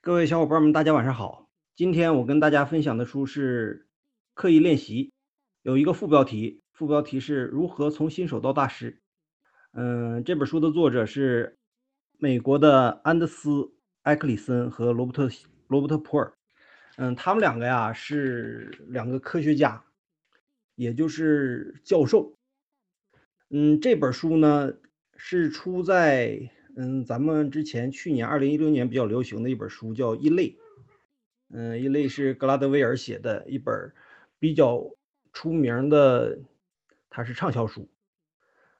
各位小伙伴们，大家晚上好。今天我跟大家分享的书是《刻意练习》，有一个副标题，副标题是如何从新手到大师。嗯，这本书的作者是美国的安德斯·埃克里森和罗伯特·罗伯特·普尔。嗯，他们两个呀是两个科学家，也就是教授。嗯，这本书呢是出在。嗯，咱们之前去年二零一六年比较流行的一本书叫《异类》，嗯，《异类》是格拉德威尔写的一本比较出名的，它是畅销书。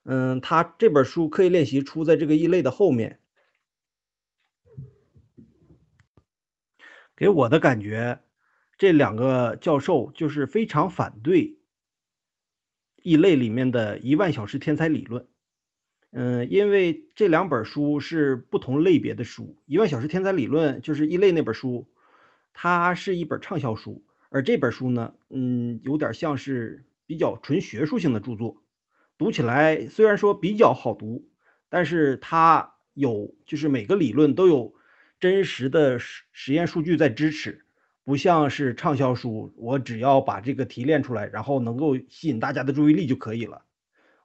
嗯，他这本书刻意练习出在这个《异类》的后面，给我的感觉，这两个教授就是非常反对《异类》里面的一万小时天才理论。嗯，因为这两本书是不同类别的书，《一万小时天才理论》就是一类那本书，它是一本畅销书，而这本书呢，嗯，有点像是比较纯学术性的著作，读起来虽然说比较好读，但是它有就是每个理论都有真实的实实验数据在支持，不像是畅销书，我只要把这个提炼出来，然后能够吸引大家的注意力就可以了。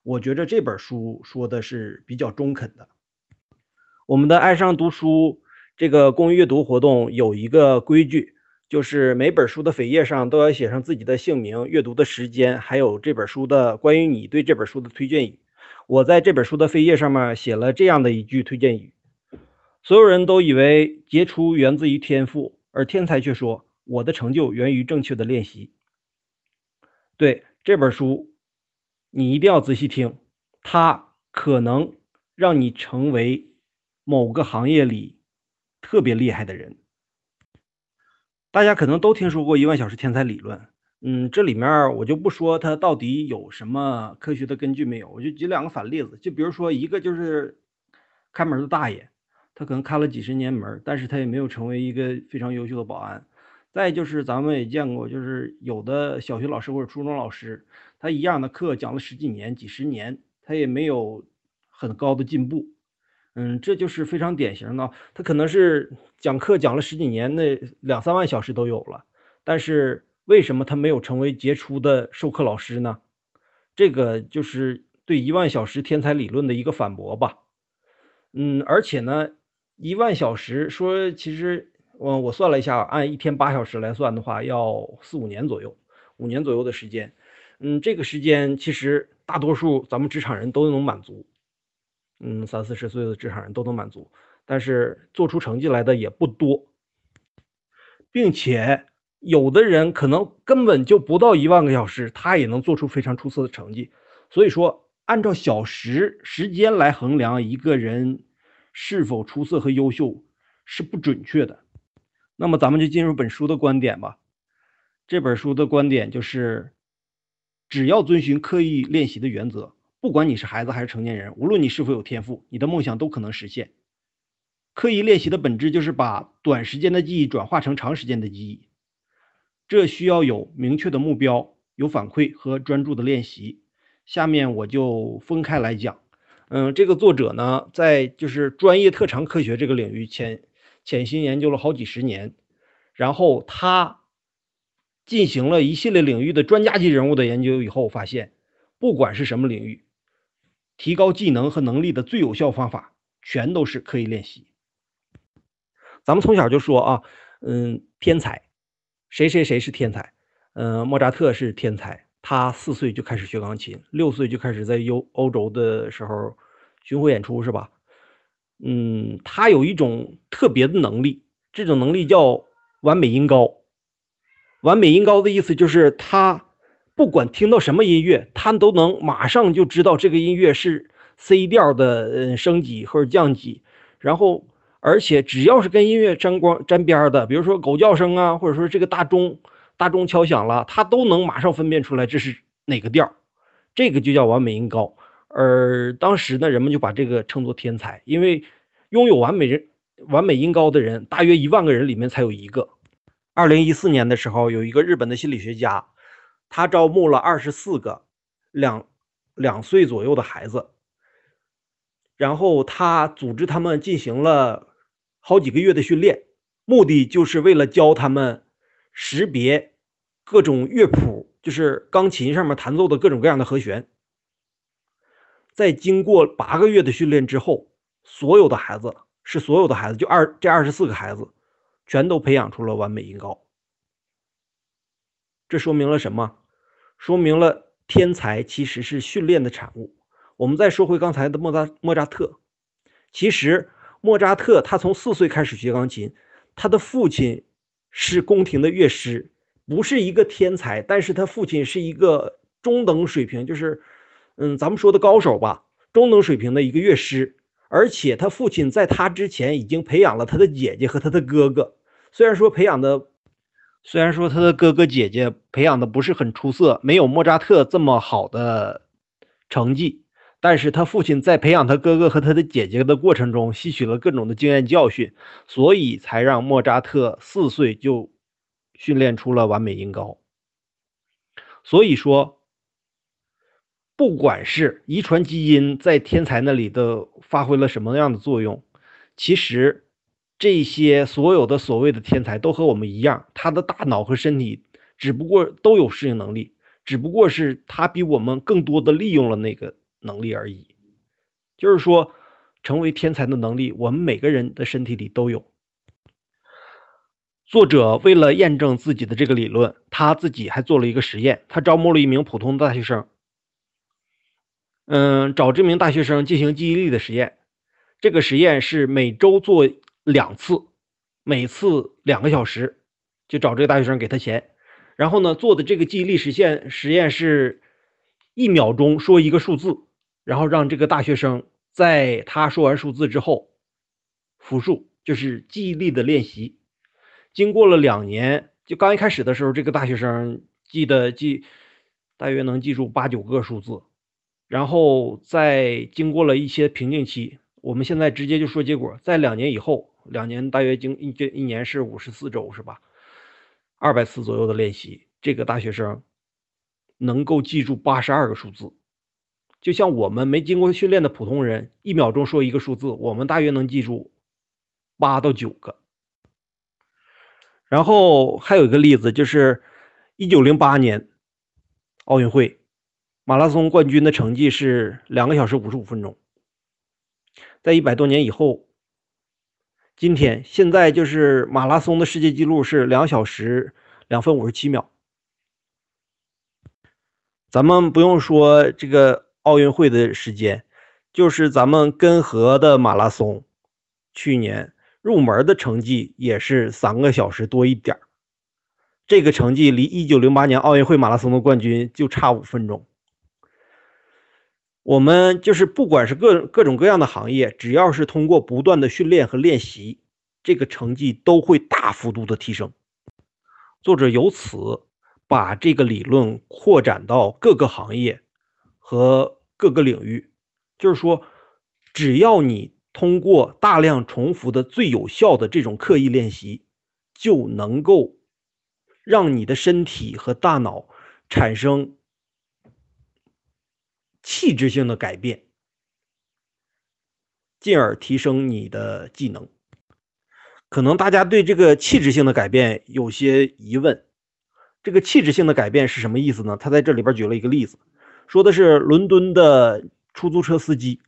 我觉着这本书说的是比较中肯的。我们的爱上读书这个公益阅读活动有一个规矩，就是每本书的扉页上都要写上自己的姓名、阅读的时间，还有这本书的关于你对这本书的推荐语。我在这本书的扉页上面写了这样的一句推荐语：所有人都以为杰出源自于天赋，而天才却说我的成就源于正确的练习。对这本书。你一定要仔细听，它可能让你成为某个行业里特别厉害的人。大家可能都听说过一万小时天才理论，嗯，这里面我就不说它到底有什么科学的根据没有，我就举两个反例子。就比如说一个就是开门的大爷，他可能开了几十年门，但是他也没有成为一个非常优秀的保安。再就是咱们也见过，就是有的小学老师或者初中老师，他一样的课讲了十几年、几十年，他也没有很高的进步。嗯，这就是非常典型的，他可能是讲课讲了十几年，那两三万小时都有了，但是为什么他没有成为杰出的授课老师呢？这个就是对一万小时天才理论的一个反驳吧。嗯，而且呢，一万小时说其实。嗯我算了一下，按一天八小时来算的话，要四五年左右，五年左右的时间。嗯，这个时间其实大多数咱们职场人都能满足，嗯，三四十岁的职场人都能满足，但是做出成绩来的也不多，并且有的人可能根本就不到一万个小时，他也能做出非常出色的成绩。所以说，按照小时时间来衡量一个人是否出色和优秀是不准确的。那么咱们就进入本书的观点吧。这本书的观点就是，只要遵循刻意练习的原则，不管你是孩子还是成年人，无论你是否有天赋，你的梦想都可能实现。刻意练习的本质就是把短时间的记忆转化成长时间的记忆，这需要有明确的目标、有反馈和专注的练习。下面我就分开来讲。嗯，这个作者呢，在就是专业特长科学这个领域前。潜心研究了好几十年，然后他进行了一系列领域的专家级人物的研究以后，发现不管是什么领域，提高技能和能力的最有效方法，全都是刻意练习。咱们从小就说啊，嗯，天才，谁谁谁是天才？嗯，莫扎特是天才，他四岁就开始学钢琴，六岁就开始在欧欧洲的时候巡回演出，是吧？嗯，他有一种特别的能力，这种能力叫完美音高。完美音高的意思就是他不管听到什么音乐，他都能马上就知道这个音乐是 C 调的升级或者降级。然后，而且只要是跟音乐沾光沾边的，比如说狗叫声啊，或者说这个大钟大钟敲响了，他都能马上分辨出来这是哪个调。这个就叫完美音高。而当时呢，人们就把这个称作天才，因为拥有完美人、完美音高的人，大约一万个人里面才有一个。二零一四年的时候，有一个日本的心理学家，他招募了二十四个两两岁左右的孩子，然后他组织他们进行了好几个月的训练，目的就是为了教他们识别各种乐谱，就是钢琴上面弹奏的各种各样的和弦。在经过八个月的训练之后，所有的孩子是所有的孩子，就二这二十四个孩子，全都培养出了完美音高。这说明了什么？说明了天才其实是训练的产物。我们再说回刚才的莫扎莫扎特，其实莫扎特他从四岁开始学钢琴，他的父亲是宫廷的乐师，不是一个天才，但是他父亲是一个中等水平，就是。嗯，咱们说的高手吧，中等水平的一个乐师，而且他父亲在他之前已经培养了他的姐姐和他的哥哥。虽然说培养的，虽然说他的哥哥姐姐培养的不是很出色，没有莫扎特这么好的成绩，但是他父亲在培养他哥哥和他的姐姐的过程中，吸取了各种的经验教训，所以才让莫扎特四岁就训练出了完美音高。所以说。不管是遗传基因在天才那里的发挥了什么样的作用，其实这些所有的所谓的天才都和我们一样，他的大脑和身体只不过都有适应能力，只不过是他比我们更多的利用了那个能力而已。就是说，成为天才的能力，我们每个人的身体里都有。作者为了验证自己的这个理论，他自己还做了一个实验，他招募了一名普通的大学生。嗯，找这名大学生进行记忆力的实验。这个实验是每周做两次，每次两个小时，就找这个大学生给他钱。然后呢，做的这个记忆力实现实验是一秒钟说一个数字，然后让这个大学生在他说完数字之后复述，就是记忆力的练习。经过了两年，就刚一开始的时候，这个大学生记得记大约能记住八九个数字。然后在经过了一些瓶颈期，我们现在直接就说结果，在两年以后，两年大约经一这一年是五十四周是吧？二百次左右的练习，这个大学生能够记住八十二个数字，就像我们没经过训练的普通人，一秒钟说一个数字，我们大约能记住八到九个。然后还有一个例子，就是一九零八年奥运会。马拉松冠军的成绩是两个小时五十五分钟，在一百多年以后，今天现在就是马拉松的世界纪录是两小时两分五十七秒。咱们不用说这个奥运会的时间，就是咱们根河的马拉松，去年入门的成绩也是三个小时多一点这个成绩离一九零八年奥运会马拉松的冠军就差五分钟。我们就是不管是各各种各样的行业，只要是通过不断的训练和练习，这个成绩都会大幅度的提升。作者由此把这个理论扩展到各个行业和各个领域，就是说，只要你通过大量重复的最有效的这种刻意练习，就能够让你的身体和大脑产生。气质性的改变，进而提升你的技能。可能大家对这个气质性的改变有些疑问，这个气质性的改变是什么意思呢？他在这里边举了一个例子，说的是伦敦的出租车司机。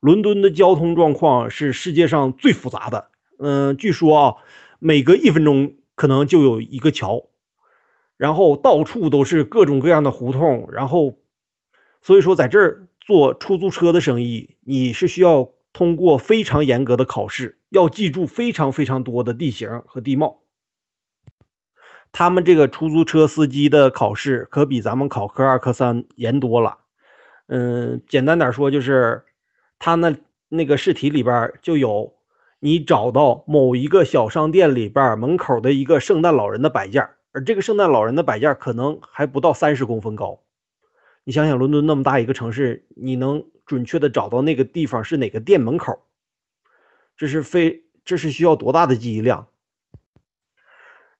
伦敦的交通状况是世界上最复杂的。嗯，据说啊，每隔一分钟可能就有一个桥，然后到处都是各种各样的胡同，然后。所以说，在这儿做出租车的生意，你是需要通过非常严格的考试，要记住非常非常多的地形和地貌。他们这个出租车司机的考试可比咱们考科二、科三严多了。嗯，简单点说，就是他那那个试题里边就有你找到某一个小商店里边门口的一个圣诞老人的摆件，而这个圣诞老人的摆件可能还不到三十公分高。你想想，伦敦那么大一个城市，你能准确的找到那个地方是哪个店门口？这是非这是需要多大的记忆量？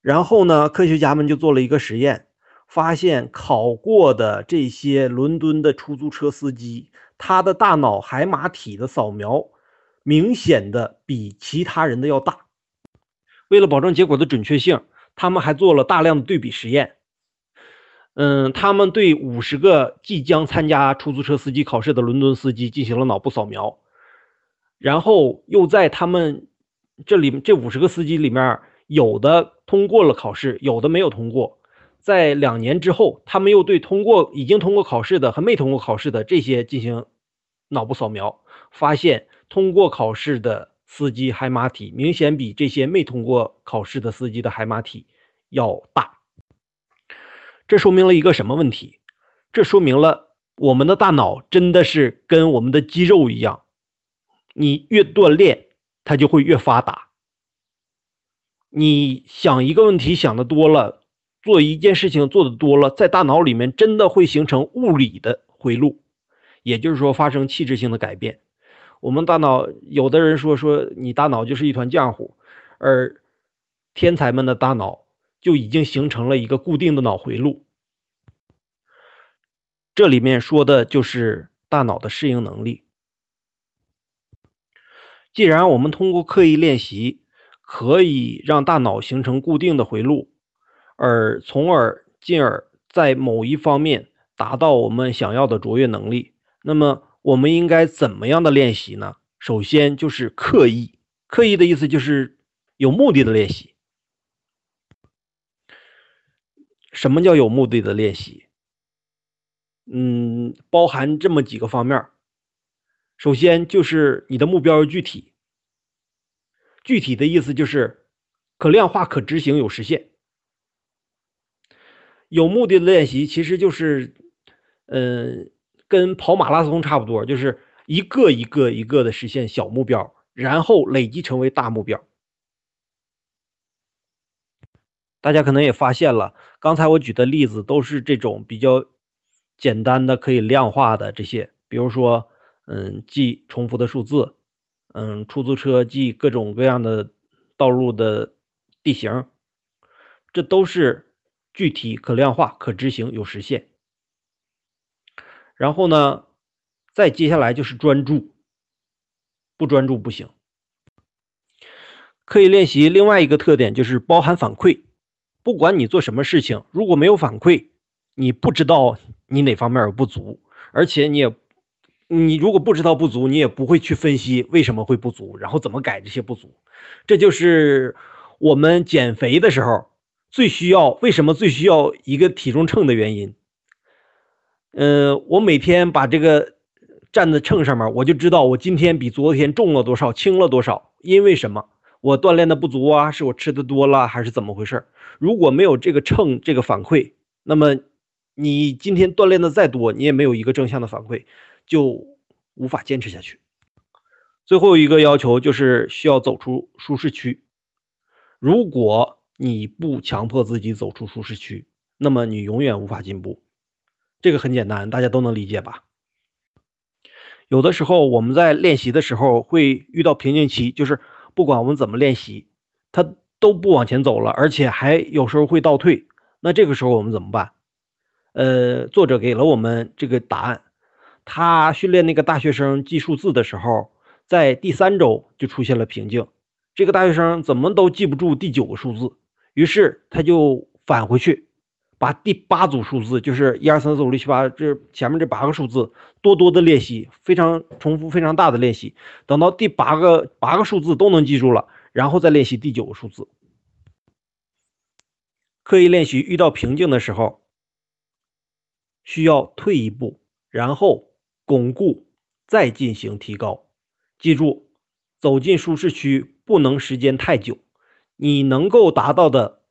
然后呢，科学家们就做了一个实验，发现考过的这些伦敦的出租车司机，他的大脑海马体的扫描明显的比其他人的要大。为了保证结果的准确性，他们还做了大量的对比实验。嗯，他们对五十个即将参加出租车司机考试的伦敦司机进行了脑部扫描，然后又在他们这里这五十个司机里面，有的通过了考试，有的没有通过。在两年之后，他们又对通过已经通过考试的和没通过考试的这些进行脑部扫描，发现通过考试的司机海马体明显比这些没通过考试的司机的海马体要大。这说明了一个什么问题？这说明了我们的大脑真的是跟我们的肌肉一样，你越锻炼，它就会越发达。你想一个问题想的多了，做一件事情做的多了，在大脑里面真的会形成物理的回路，也就是说发生器质性的改变。我们大脑有的人说说你大脑就是一团浆糊，而天才们的大脑。就已经形成了一个固定的脑回路，这里面说的就是大脑的适应能力。既然我们通过刻意练习可以让大脑形成固定的回路，而从而进而在某一方面达到我们想要的卓越能力，那么我们应该怎么样的练习呢？首先就是刻意，刻意的意思就是有目的的练习。什么叫有目的的练习？嗯，包含这么几个方面。首先就是你的目标要具体，具体的意思就是可量化、可执行、有实现。有目的的练习其实就是，嗯，跟跑马拉松差不多，就是一个一个一个的实现小目标，然后累积成为大目标。大家可能也发现了，刚才我举的例子都是这种比较简单的、可以量化的这些，比如说，嗯，记重复的数字，嗯，出租车记各种各样的道路的地形，这都是具体、可量化、可执行、有实现。然后呢，再接下来就是专注，不专注不行。可以练习另外一个特点就是包含反馈。不管你做什么事情，如果没有反馈，你不知道你哪方面有不足，而且你也，你如果不知道不足，你也不会去分析为什么会不足，然后怎么改这些不足。这就是我们减肥的时候最需要，为什么最需要一个体重秤的原因。嗯，我每天把这个站在秤上面，我就知道我今天比昨天重了多少，轻了多少，因为什么？我锻炼的不足啊，是我吃的多了，还是怎么回事？如果没有这个秤这个反馈，那么你今天锻炼的再多，你也没有一个正向的反馈，就无法坚持下去。最后一个要求就是需要走出舒适区。如果你不强迫自己走出舒适区，那么你永远无法进步。这个很简单，大家都能理解吧？有的时候我们在练习的时候会遇到瓶颈期，就是。不管我们怎么练习，他都不往前走了，而且还有时候会倒退。那这个时候我们怎么办？呃，作者给了我们这个答案。他训练那个大学生记数字的时候，在第三周就出现了瓶颈。这个大学生怎么都记不住第九个数字，于是他就返回去。把第八组数字，就是一二三四五六七八，这前面这八个数字，多多的练习，非常重复、非常大的练习。等到第八个八个数字都能记住了，然后再练习第九个数字。刻意练习遇到瓶颈的时候，需要退一步，然后巩固，再进行提高。记住，走进舒适区不能时间太久，你能够达到的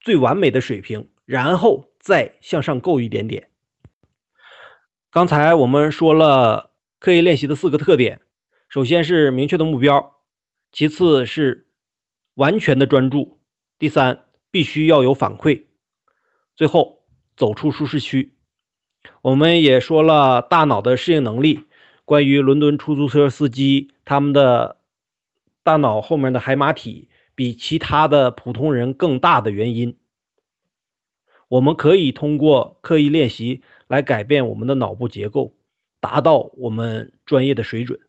最完美的水平。然后再向上够一点点。刚才我们说了刻意练习的四个特点，首先是明确的目标，其次是完全的专注，第三必须要有反馈，最后走出舒适区。我们也说了大脑的适应能力，关于伦敦出租车司机他们的大脑后面的海马体比其他的普通人更大的原因。我们可以通过刻意练习来改变我们的脑部结构，达到我们专业的水准。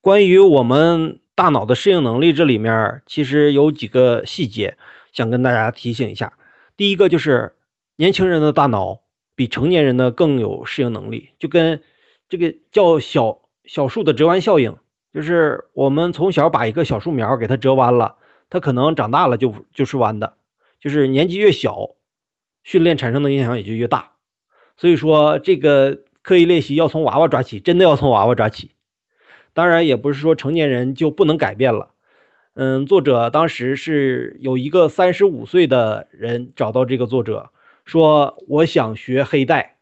关于我们大脑的适应能力这里面其实有几个细节想跟大家提醒一下。第一个就是年轻人的大脑比成年人的更有适应能力，就跟这个叫小小树的折弯效应，就是我们从小把一个小树苗给它折弯了，它可能长大了就就是弯的，就是年纪越小，训练产生的影响也就越大。所以说这个刻意练习要从娃娃抓起，真的要从娃娃抓起。当然也不是说成年人就不能改变了。嗯，作者当时是有一个三十五岁的人找到这个作者，说我想学黑带，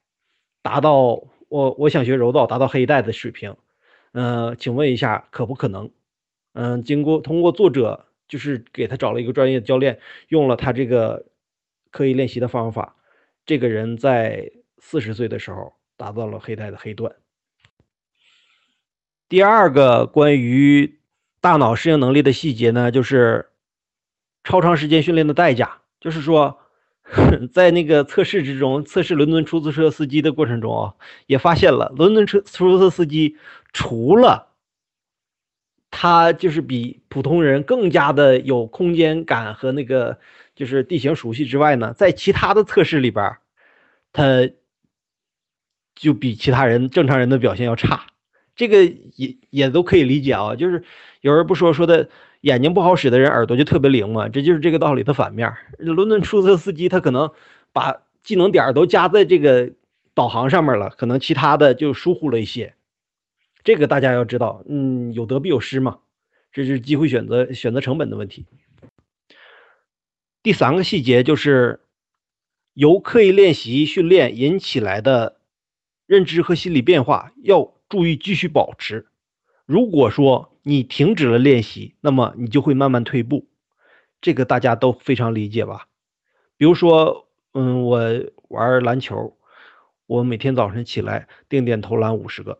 达到。我我想学柔道，达到黑带的水平，嗯，请问一下可不可能？嗯，经过通过作者就是给他找了一个专业的教练，用了他这个刻意练习的方法，这个人在四十岁的时候达到了黑带的黑段。第二个关于大脑适应能力的细节呢，就是超长时间训练的代价，就是说。在那个测试之中，测试伦敦出租车司机的过程中啊，也发现了伦敦车出租车司机除了他就是比普通人更加的有空间感和那个就是地形熟悉之外呢，在其他的测试里边，他就比其他人正常人的表现要差。这个也也都可以理解啊，就是有人不说说的。眼睛不好使的人耳朵就特别灵嘛，这就是这个道理的反面。伦敦出租车司机他可能把技能点都加在这个导航上面了，可能其他的就疏忽了一些。这个大家要知道，嗯，有得必有失嘛，这是机会选择选择成本的问题。第三个细节就是由刻意练习训练引起来的认知和心理变化，要注意继续保持。如果说你停止了练习，那么你就会慢慢退步，这个大家都非常理解吧？比如说，嗯，我玩篮球，我每天早晨起来定点投篮五十个，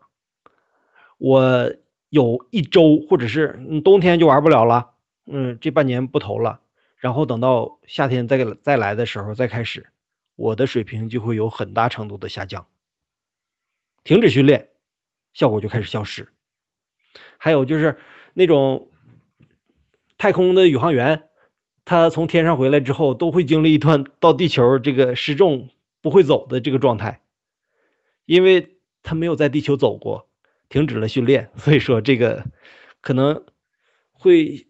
我有一周或者是冬天就玩不了了，嗯，这半年不投了，然后等到夏天再再来的时候再开始，我的水平就会有很大程度的下降，停止训练，效果就开始消失。还有就是那种太空的宇航员，他从天上回来之后，都会经历一段到地球这个失重不会走的这个状态，因为他没有在地球走过，停止了训练，所以说这个可能会。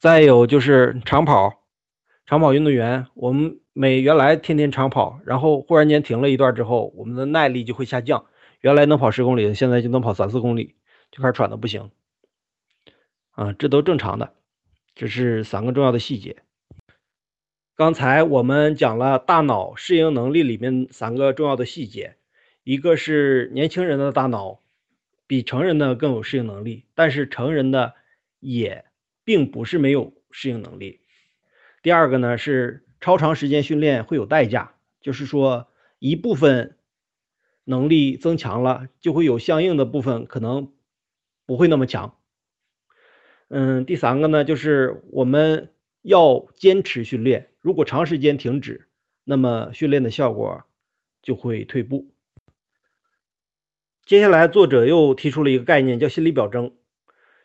再有就是长跑，长跑运动员，我们每原来天天长跑，然后忽然间停了一段之后，我们的耐力就会下降。原来能跑十公里，现在就能跑三四公里，就开始喘的不行，啊，这都正常的。这是三个重要的细节。刚才我们讲了大脑适应能力里面三个重要的细节，一个是年轻人的大脑比成人的更有适应能力，但是成人的也并不是没有适应能力。第二个呢是超长时间训练会有代价，就是说一部分。能力增强了，就会有相应的部分可能不会那么强。嗯，第三个呢，就是我们要坚持训练，如果长时间停止，那么训练的效果就会退步。接下来，作者又提出了一个概念，叫心理表征。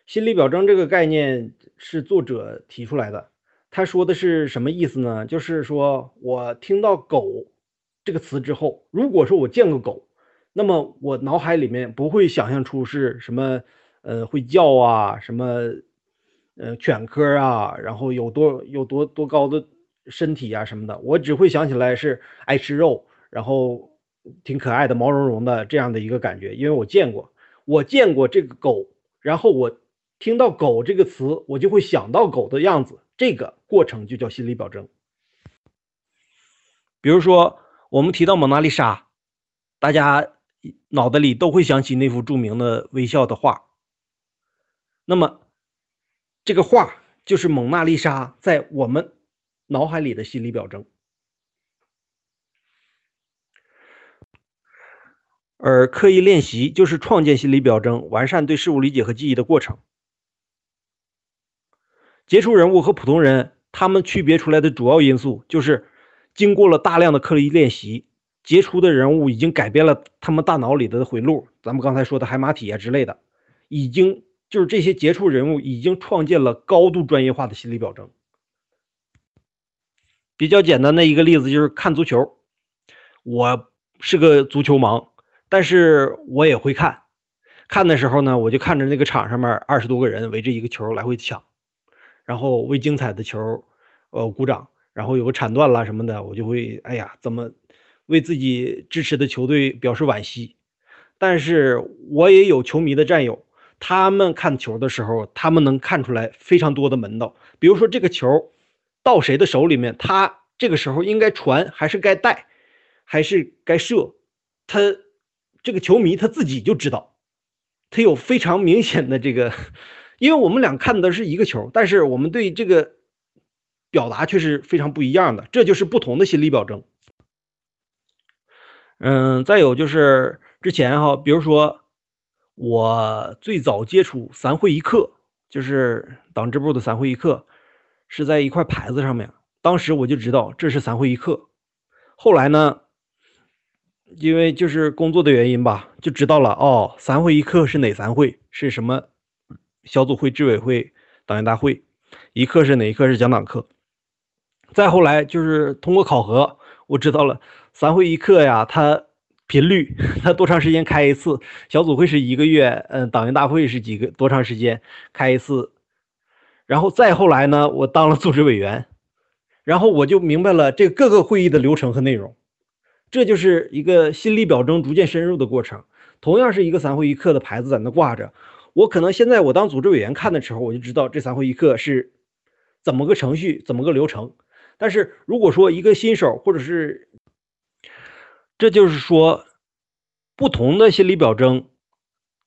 心理表征这个概念是作者提出来的，他说的是什么意思呢？就是说我听到“狗”这个词之后，如果说我见过狗，那么我脑海里面不会想象出是什么，呃，会叫啊，什么，呃，犬科啊，然后有多有多多高的身体啊什么的，我只会想起来是爱吃肉，然后挺可爱的，毛茸茸的这样的一个感觉，因为我见过，我见过这个狗，然后我听到“狗”这个词，我就会想到狗的样子，这个过程就叫心理表征。比如说，我们提到蒙娜丽莎，大家。脑子里都会想起那幅著名的微笑的画。那么，这个画就是蒙娜丽莎在我们脑海里的心理表征。而刻意练习就是创建心理表征、完善对事物理解和记忆的过程。杰出人物和普通人，他们区别出来的主要因素就是经过了大量的刻意练习。杰出的人物已经改变了他们大脑里的回路，咱们刚才说的海马体啊之类的，已经就是这些杰出人物已经创建了高度专业化的心理表征。比较简单的一个例子就是看足球，我是个足球盲，但是我也会看。看的时候呢，我就看着那个场上面二十多个人围着一个球来回抢，然后为精彩的球，呃，鼓掌。然后有个铲断了什么的，我就会哎呀，怎么为自己支持的球队表示惋惜。但是我也有球迷的战友，他们看球的时候，他们能看出来非常多的门道。比如说这个球到谁的手里面，他这个时候应该传还是该带，还是该射，他这个球迷他自己就知道，他有非常明显的这个，因为我们俩看的是一个球，但是我们对这个。表达却是非常不一样的，这就是不同的心理表征。嗯，再有就是之前哈，比如说我最早接触三会一课，就是党支部的三会一课，是在一块牌子上面，当时我就知道这是三会一课。后来呢，因为就是工作的原因吧，就知道了哦，三会一课是哪三会？是什么小组会、执委会、党员大会？一课是哪一课？是讲党课。再后来就是通过考核，我知道了三会一课呀，它频率，它多长时间开一次？小组会是一个月，嗯，党员大会是几个多长时间开一次？然后再后来呢，我当了组织委员，然后我就明白了这各个会议的流程和内容，这就是一个心理表征逐渐深入的过程。同样是一个三会一课的牌子在那挂着，我可能现在我当组织委员看的时候，我就知道这三会一课是怎么个程序，怎么个流程。但是如果说一个新手，或者是，这就是说，不同的心理表征，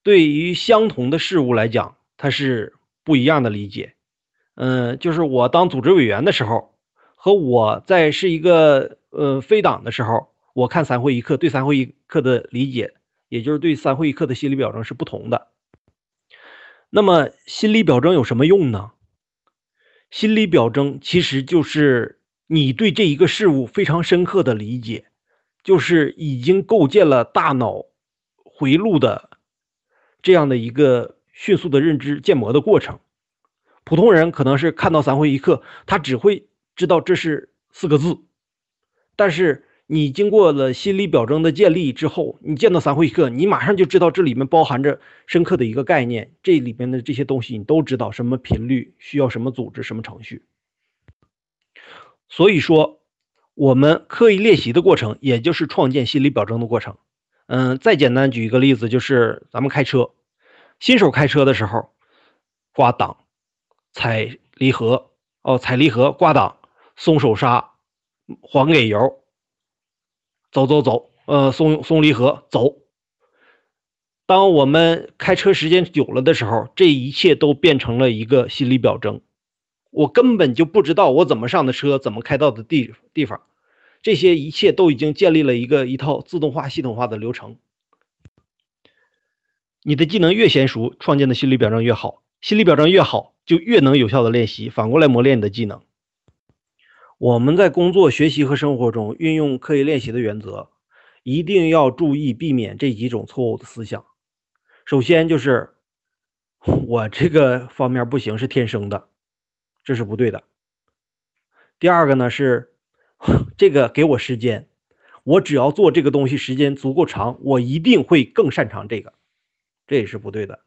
对于相同的事物来讲，它是不一样的理解。嗯，就是我当组织委员的时候，和我在是一个呃非党的时候，我看三会一课对三会一课的理解，也就是对三会一课的心理表征是不同的。那么心理表征有什么用呢？心理表征其实就是。你对这一个事物非常深刻的理解，就是已经构建了大脑回路的这样的一个迅速的认知建模的过程。普通人可能是看到三会一课，他只会知道这是四个字，但是你经过了心理表征的建立之后，你见到三会课，你马上就知道这里面包含着深刻的一个概念，这里面的这些东西你都知道，什么频率需要什么组织什么程序。所以说，我们刻意练习的过程，也就是创建心理表征的过程。嗯，再简单举一个例子，就是咱们开车，新手开车的时候，挂档、踩离合，哦，踩离合、挂档、松手刹、还给油，走走走，呃，松松离合，走。当我们开车时间久了的时候，这一切都变成了一个心理表征。我根本就不知道我怎么上的车，怎么开到的地地方，这些一切都已经建立了一个一套自动化、系统化的流程。你的技能越娴熟，创建的心理表征越好，心理表征越好，就越能有效的练习，反过来磨练你的技能。我们在工作、学习和生活中运用刻意练习的原则，一定要注意避免这几种错误的思想。首先就是我这个方面不行，是天生的。这是不对的。第二个呢是，这个给我时间，我只要做这个东西时间足够长，我一定会更擅长这个，这也是不对的。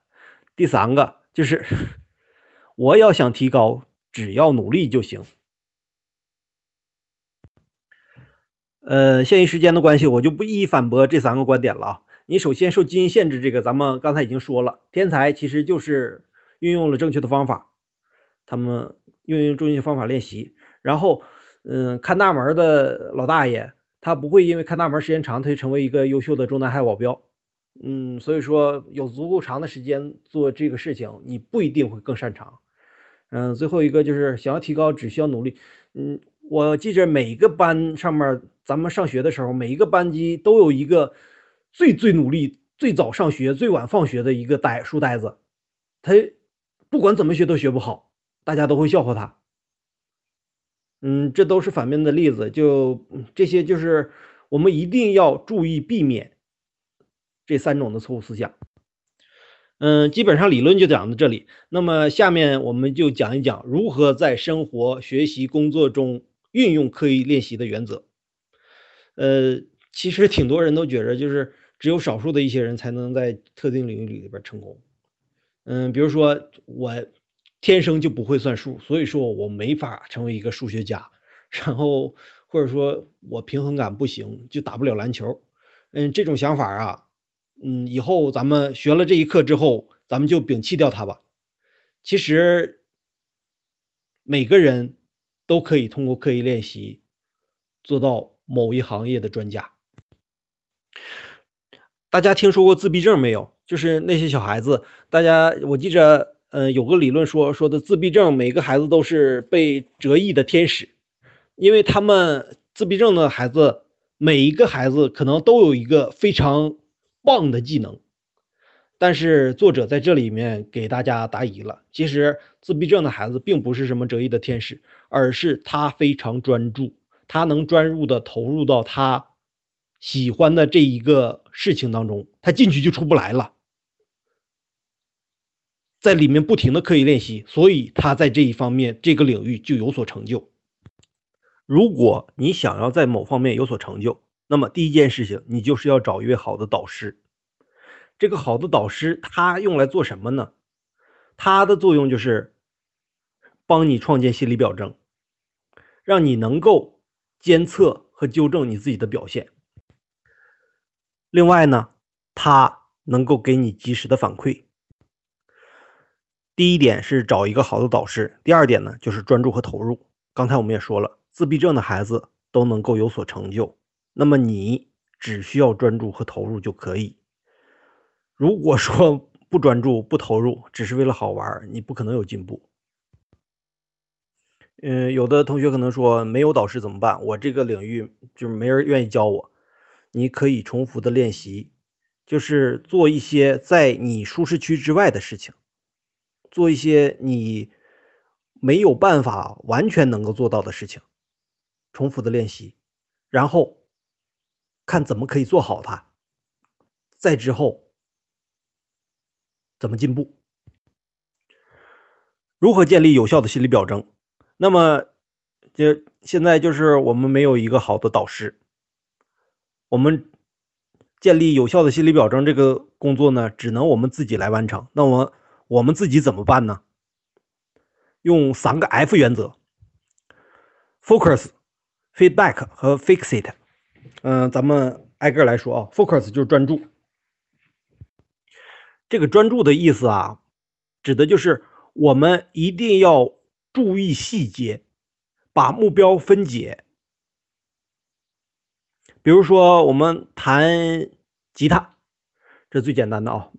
第三个就是，我要想提高，只要努力就行。呃，限于时间的关系，我就不一一反驳这三个观点了啊。你首先受基因限制，这个咱们刚才已经说了，天才其实就是运用了正确的方法，他们。运用正确方法练习，然后，嗯，看大门的老大爷，他不会因为看大门时间长，他就成为一个优秀的中南海保镖，嗯，所以说有足够长的时间做这个事情，你不一定会更擅长，嗯，最后一个就是想要提高，只需要努力，嗯，我记着每个班上面，咱们上学的时候，每一个班级都有一个最最努力、最早上学、最晚放学的一个呆书呆子，他不管怎么学都学不好。大家都会笑话他，嗯，这都是反面的例子，就这些，就是我们一定要注意避免这三种的错误思想。嗯，基本上理论就讲到这里。那么下面我们就讲一讲如何在生活、学习、工作中运用刻意练习的原则。呃，其实挺多人都觉着，就是只有少数的一些人才能在特定领域里边成功。嗯，比如说我天生就不会算数，所以说我没法成为一个数学家。然后或者说我平衡感不行，就打不了篮球。嗯，这种想法啊。嗯，以后咱们学了这一课之后，咱们就摒弃掉它吧。其实，每个人都可以通过刻意练习做到某一行业的专家。大家听说过自闭症没有？就是那些小孩子，大家我记着，嗯，有个理论说说的自闭症，每个孩子都是被折翼的天使，因为他们自闭症的孩子，每一个孩子可能都有一个非常。棒的技能，但是作者在这里面给大家答疑了。其实自闭症的孩子并不是什么折翼的天使，而是他非常专注，他能专注的投入到他喜欢的这一个事情当中，他进去就出不来了，在里面不停的刻意练习，所以他在这一方面这个领域就有所成就。如果你想要在某方面有所成就，那么第一件事情，你就是要找一位好的导师。这个好的导师，他用来做什么呢？他的作用就是帮你创建心理表征，让你能够监测和纠正你自己的表现。另外呢，他能够给你及时的反馈。第一点是找一个好的导师，第二点呢就是专注和投入。刚才我们也说了，自闭症的孩子都能够有所成就。那么你只需要专注和投入就可以。如果说 不专注、不投入，只是为了好玩，你不可能有进步。嗯，有的同学可能说没有导师怎么办？我这个领域就是没人愿意教我。你可以重复的练习，就是做一些在你舒适区之外的事情，做一些你没有办法完全能够做到的事情，重复的练习，然后。看怎么可以做好它，再之后怎么进步？如何建立有效的心理表征？那么，就现在就是我们没有一个好的导师，我们建立有效的心理表征这个工作呢，只能我们自己来完成。那我我们自己怎么办呢？用三个 F 原则：Focus、Feedback 和 Fix It。嗯，咱们挨个来说啊。Focus 就是专注，这个专注的意思啊，指的就是我们一定要注意细节，把目标分解。比如说，我们弹吉他，这最简单的啊。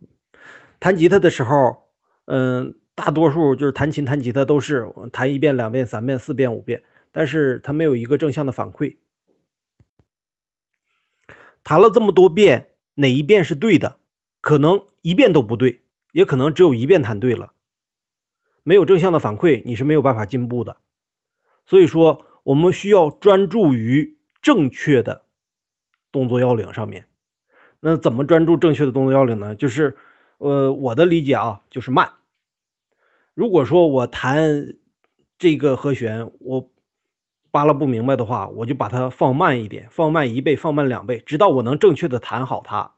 弹吉他的时候，嗯，大多数就是弹琴、弹吉他都是弹一遍、两遍、三遍、四遍、五遍，但是它没有一个正向的反馈。弹了这么多遍，哪一遍是对的？可能一遍都不对，也可能只有一遍弹对了。没有正向的反馈，你是没有办法进步的。所以说，我们需要专注于正确的动作要领上面。那怎么专注正确的动作要领呢？就是，呃，我的理解啊，就是慢。如果说我弹这个和弦，我。扒拉不明白的话，我就把它放慢一点，放慢一倍，放慢两倍，直到我能正确的弹好它，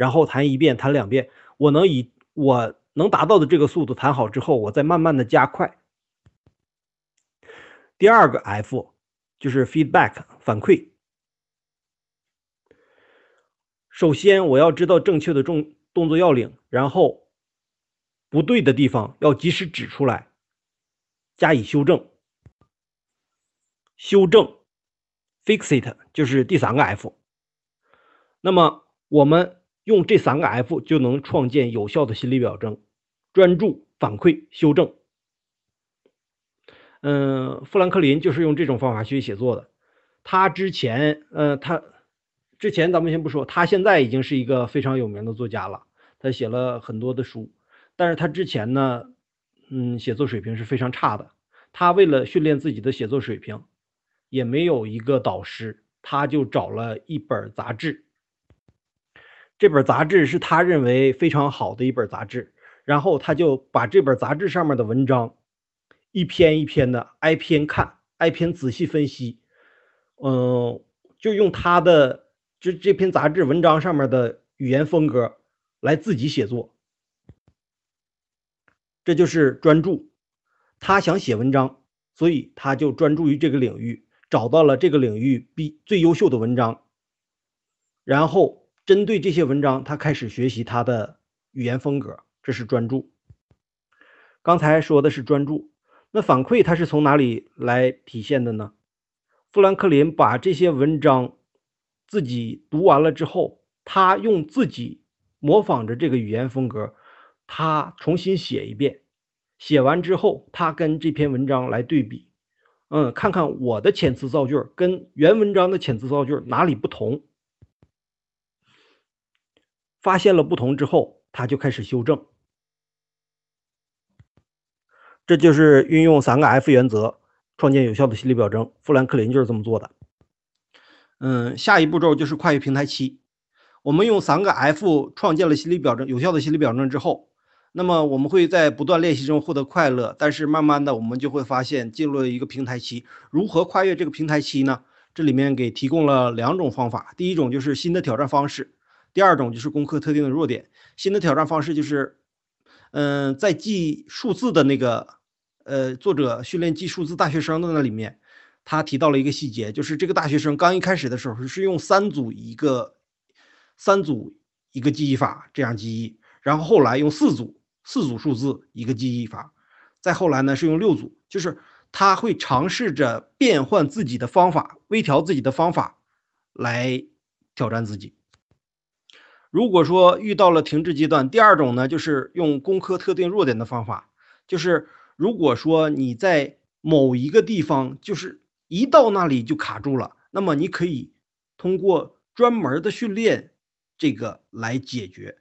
然后弹一遍，弹两遍，我能以我能达到的这个速度弹好之后，我再慢慢的加快。第二个 F 就是 feedback 反馈。首先我要知道正确的动动作要领，然后不对的地方要及时指出来，加以修正。修正，fix it 就是第三个 F。那么我们用这三个 F 就能创建有效的心理表征：专注、反馈、修正。嗯，富兰克林就是用这种方法学习写作的。他之前，呃，他之前咱们先不说，他现在已经是一个非常有名的作家了，他写了很多的书。但是他之前呢，嗯，写作水平是非常差的。他为了训练自己的写作水平。也没有一个导师，他就找了一本杂志。这本杂志是他认为非常好的一本杂志，然后他就把这本杂志上面的文章一篇一篇的挨篇看，挨篇仔细分析，嗯，就用他的这这篇杂志文章上面的语言风格来自己写作，这就是专注。他想写文章，所以他就专注于这个领域，找到了这个领域比最优秀的文章，然后。针对这些文章，他开始学习他的语言风格，这是专注。刚才说的是专注，那反馈它是从哪里来体现的呢？富兰克林把这些文章自己读完了之后，他用自己模仿着这个语言风格，他重新写一遍。写完之后，他跟这篇文章来对比，嗯，看看我的遣词造句跟原文章的遣词造句哪里不同。发现了不同之后，他就开始修正。这就是运用三个 F 原则创建有效的心理表征。富兰克林就是这么做的。嗯，下一步骤就是跨越平台期。我们用三个 F 创建了心理表征，有效的心理表征之后，那么我们会在不断练习中获得快乐。但是慢慢的，我们就会发现进入了一个平台期。如何跨越这个平台期呢？这里面给提供了两种方法。第一种就是新的挑战方式。第二种就是攻克特定的弱点。新的挑战方式就是，嗯，在记数字的那个，呃，作者训练记数字大学生的那里面，他提到了一个细节，就是这个大学生刚一开始的时候是用三组一个，三组一个记忆法这样记忆，然后后来用四组四组数字一个记忆法，再后来呢是用六组，就是他会尝试着变换自己的方法，微调自己的方法来挑战自己。如果说遇到了停滞阶段，第二种呢，就是用攻克特定弱点的方法，就是如果说你在某一个地方，就是一到那里就卡住了，那么你可以通过专门的训练这个来解决。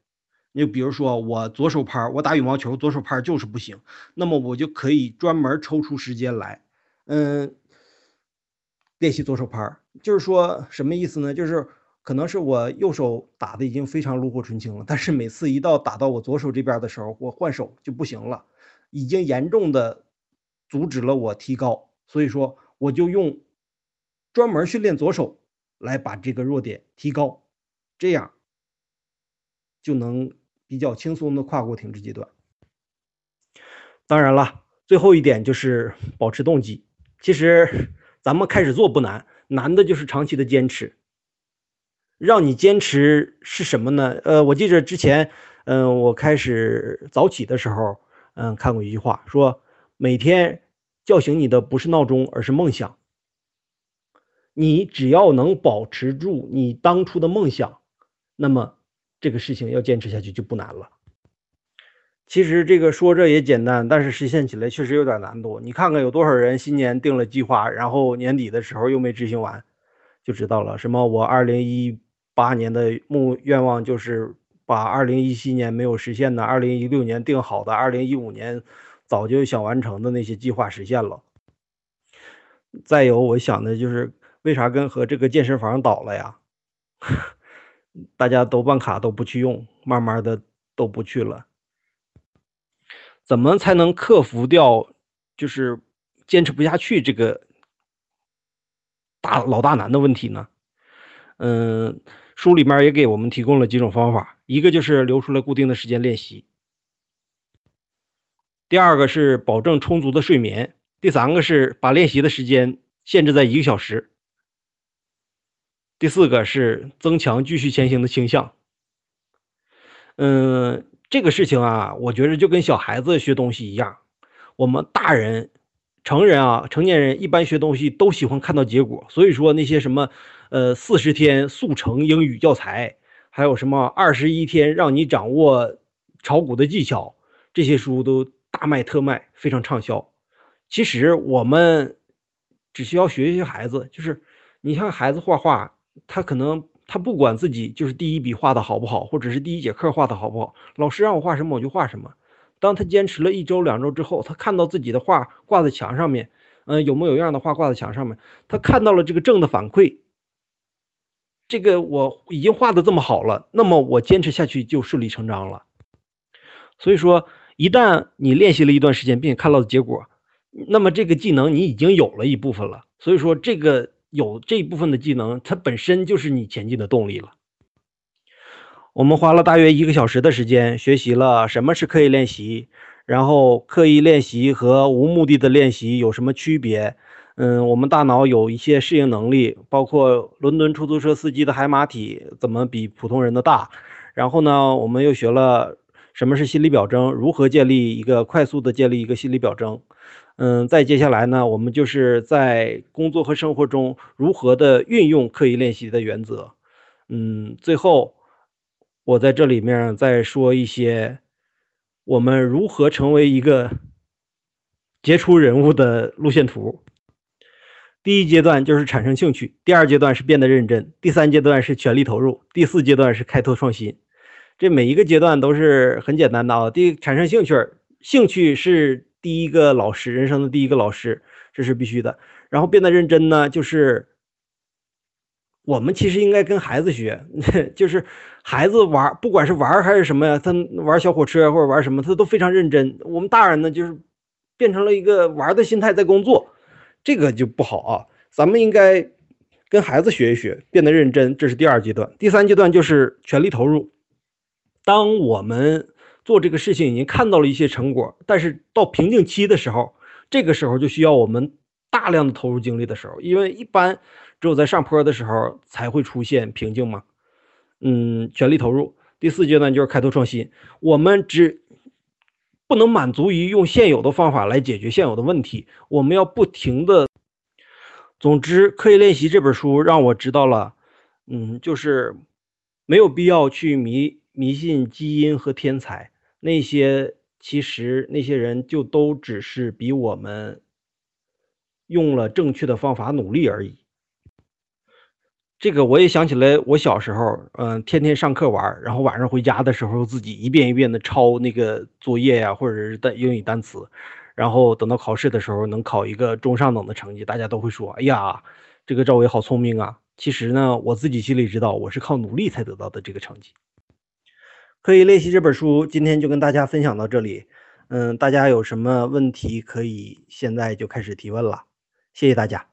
你比如说我左手拍，我打羽毛球左手拍就是不行，那么我就可以专门抽出时间来，嗯，练习左手拍。就是说什么意思呢？就是。可能是我右手打的已经非常炉火纯青了，但是每次一到打到我左手这边的时候，我换手就不行了，已经严重的阻止了我提高。所以说，我就用专门训练左手来把这个弱点提高，这样就能比较轻松的跨过停滞阶段。当然了，最后一点就是保持动机。其实咱们开始做不难，难的就是长期的坚持。让你坚持是什么呢？呃，我记着之前，嗯，我开始早起的时候，嗯，看过一句话，说每天叫醒你的不是闹钟，而是梦想。你只要能保持住你当初的梦想，那么这个事情要坚持下去就不难了。其实这个说着也简单，但是实现起来确实有点难度。你看看有多少人新年定了计划，然后年底的时候又没执行完，就知道了。什么我二零一。八年的目愿望就是把二零一七年没有实现的、二零一六年定好的、二零一五年早就想完成的那些计划实现了。再有，我想的就是为啥跟和这个健身房倒了呀？大家都办卡都不去用，慢慢的都不去了。怎么才能克服掉就是坚持不下去这个大老大难的问题呢？嗯。书里面也给我们提供了几种方法，一个就是留出来固定的时间练习，第二个是保证充足的睡眠，第三个是把练习的时间限制在一个小时，第四个是增强继续前行的倾向。嗯，这个事情啊，我觉得就跟小孩子学东西一样，我们大人、成人啊、成年人一般学东西都喜欢看到结果，所以说那些什么。呃，四十天速成英语教材，还有什么二十一天让你掌握炒股的技巧，这些书都大卖特卖，非常畅销。其实我们只需要学一学孩子，就是你像孩子画画，他可能他不管自己就是第一笔画的好不好，或者是第一节课画的好不好，老师让我画什么我就画什么。当他坚持了一周两周之后，他看到自己的画挂在墙上面，嗯，有模有样的画挂在墙上面，他看到了这个正的反馈。这个我已经画的这么好了，那么我坚持下去就顺理成章了。所以说，一旦你练习了一段时间，并且看到的结果，那么这个技能你已经有了一部分了。所以说，这个有这一部分的技能，它本身就是你前进的动力了。我们花了大约一个小时的时间，学习了什么是刻意练习，然后刻意练习和无目的的练习有什么区别？嗯，我们大脑有一些适应能力，包括伦敦出租车司机的海马体怎么比普通人的大。然后呢，我们又学了。什么是心理表征？如何建立一个快速的建立一个心理表征？嗯，再接下来呢，我们就是在工作和生活中如何的运用刻意练习的原则。嗯，最后我在这里面再说一些我们如何成为一个杰出人物的路线图。第一阶段就是产生兴趣，第二阶段是变得认真，第三阶段是全力投入，第四阶段是开拓创新。这每一个阶段都是很简单的啊。第一，产生兴趣，兴趣是第一个老师，人生的第一个老师，这是必须的。然后变得认真呢，就是我们其实应该跟孩子学，就是孩子玩，不管是玩还是什么呀，他玩小火车或者玩什么，他都非常认真。我们大人呢，就是变成了一个玩的心态在工作，这个就不好啊。咱们应该跟孩子学一学，变得认真，这是第二阶段。第三阶段就是全力投入。当我们做这个事情已经看到了一些成果，但是到瓶颈期的时候，这个时候就需要我们大量的投入精力的时候，因为一般只有在上坡的时候才会出现瓶颈嘛。嗯，全力投入。第四阶段就是开拓创新，我们只不能满足于用现有的方法来解决现有的问题，我们要不停的。总之，刻意练习这本书让我知道了，嗯，就是没有必要去迷。迷信基因和天才，那些其实那些人就都只是比我们用了正确的方法努力而已。这个我也想起来，我小时候，嗯，天天上课玩，然后晚上回家的时候自己一遍一遍的抄那个作业呀，或者是单英语单词，然后等到考试的时候能考一个中上等的成绩，大家都会说：“哎呀，这个赵伟好聪明啊！”其实呢，我自己心里知道，我是靠努力才得到的这个成绩。可以练习这本书，今天就跟大家分享到这里。嗯，大家有什么问题可以现在就开始提问了，谢谢大家。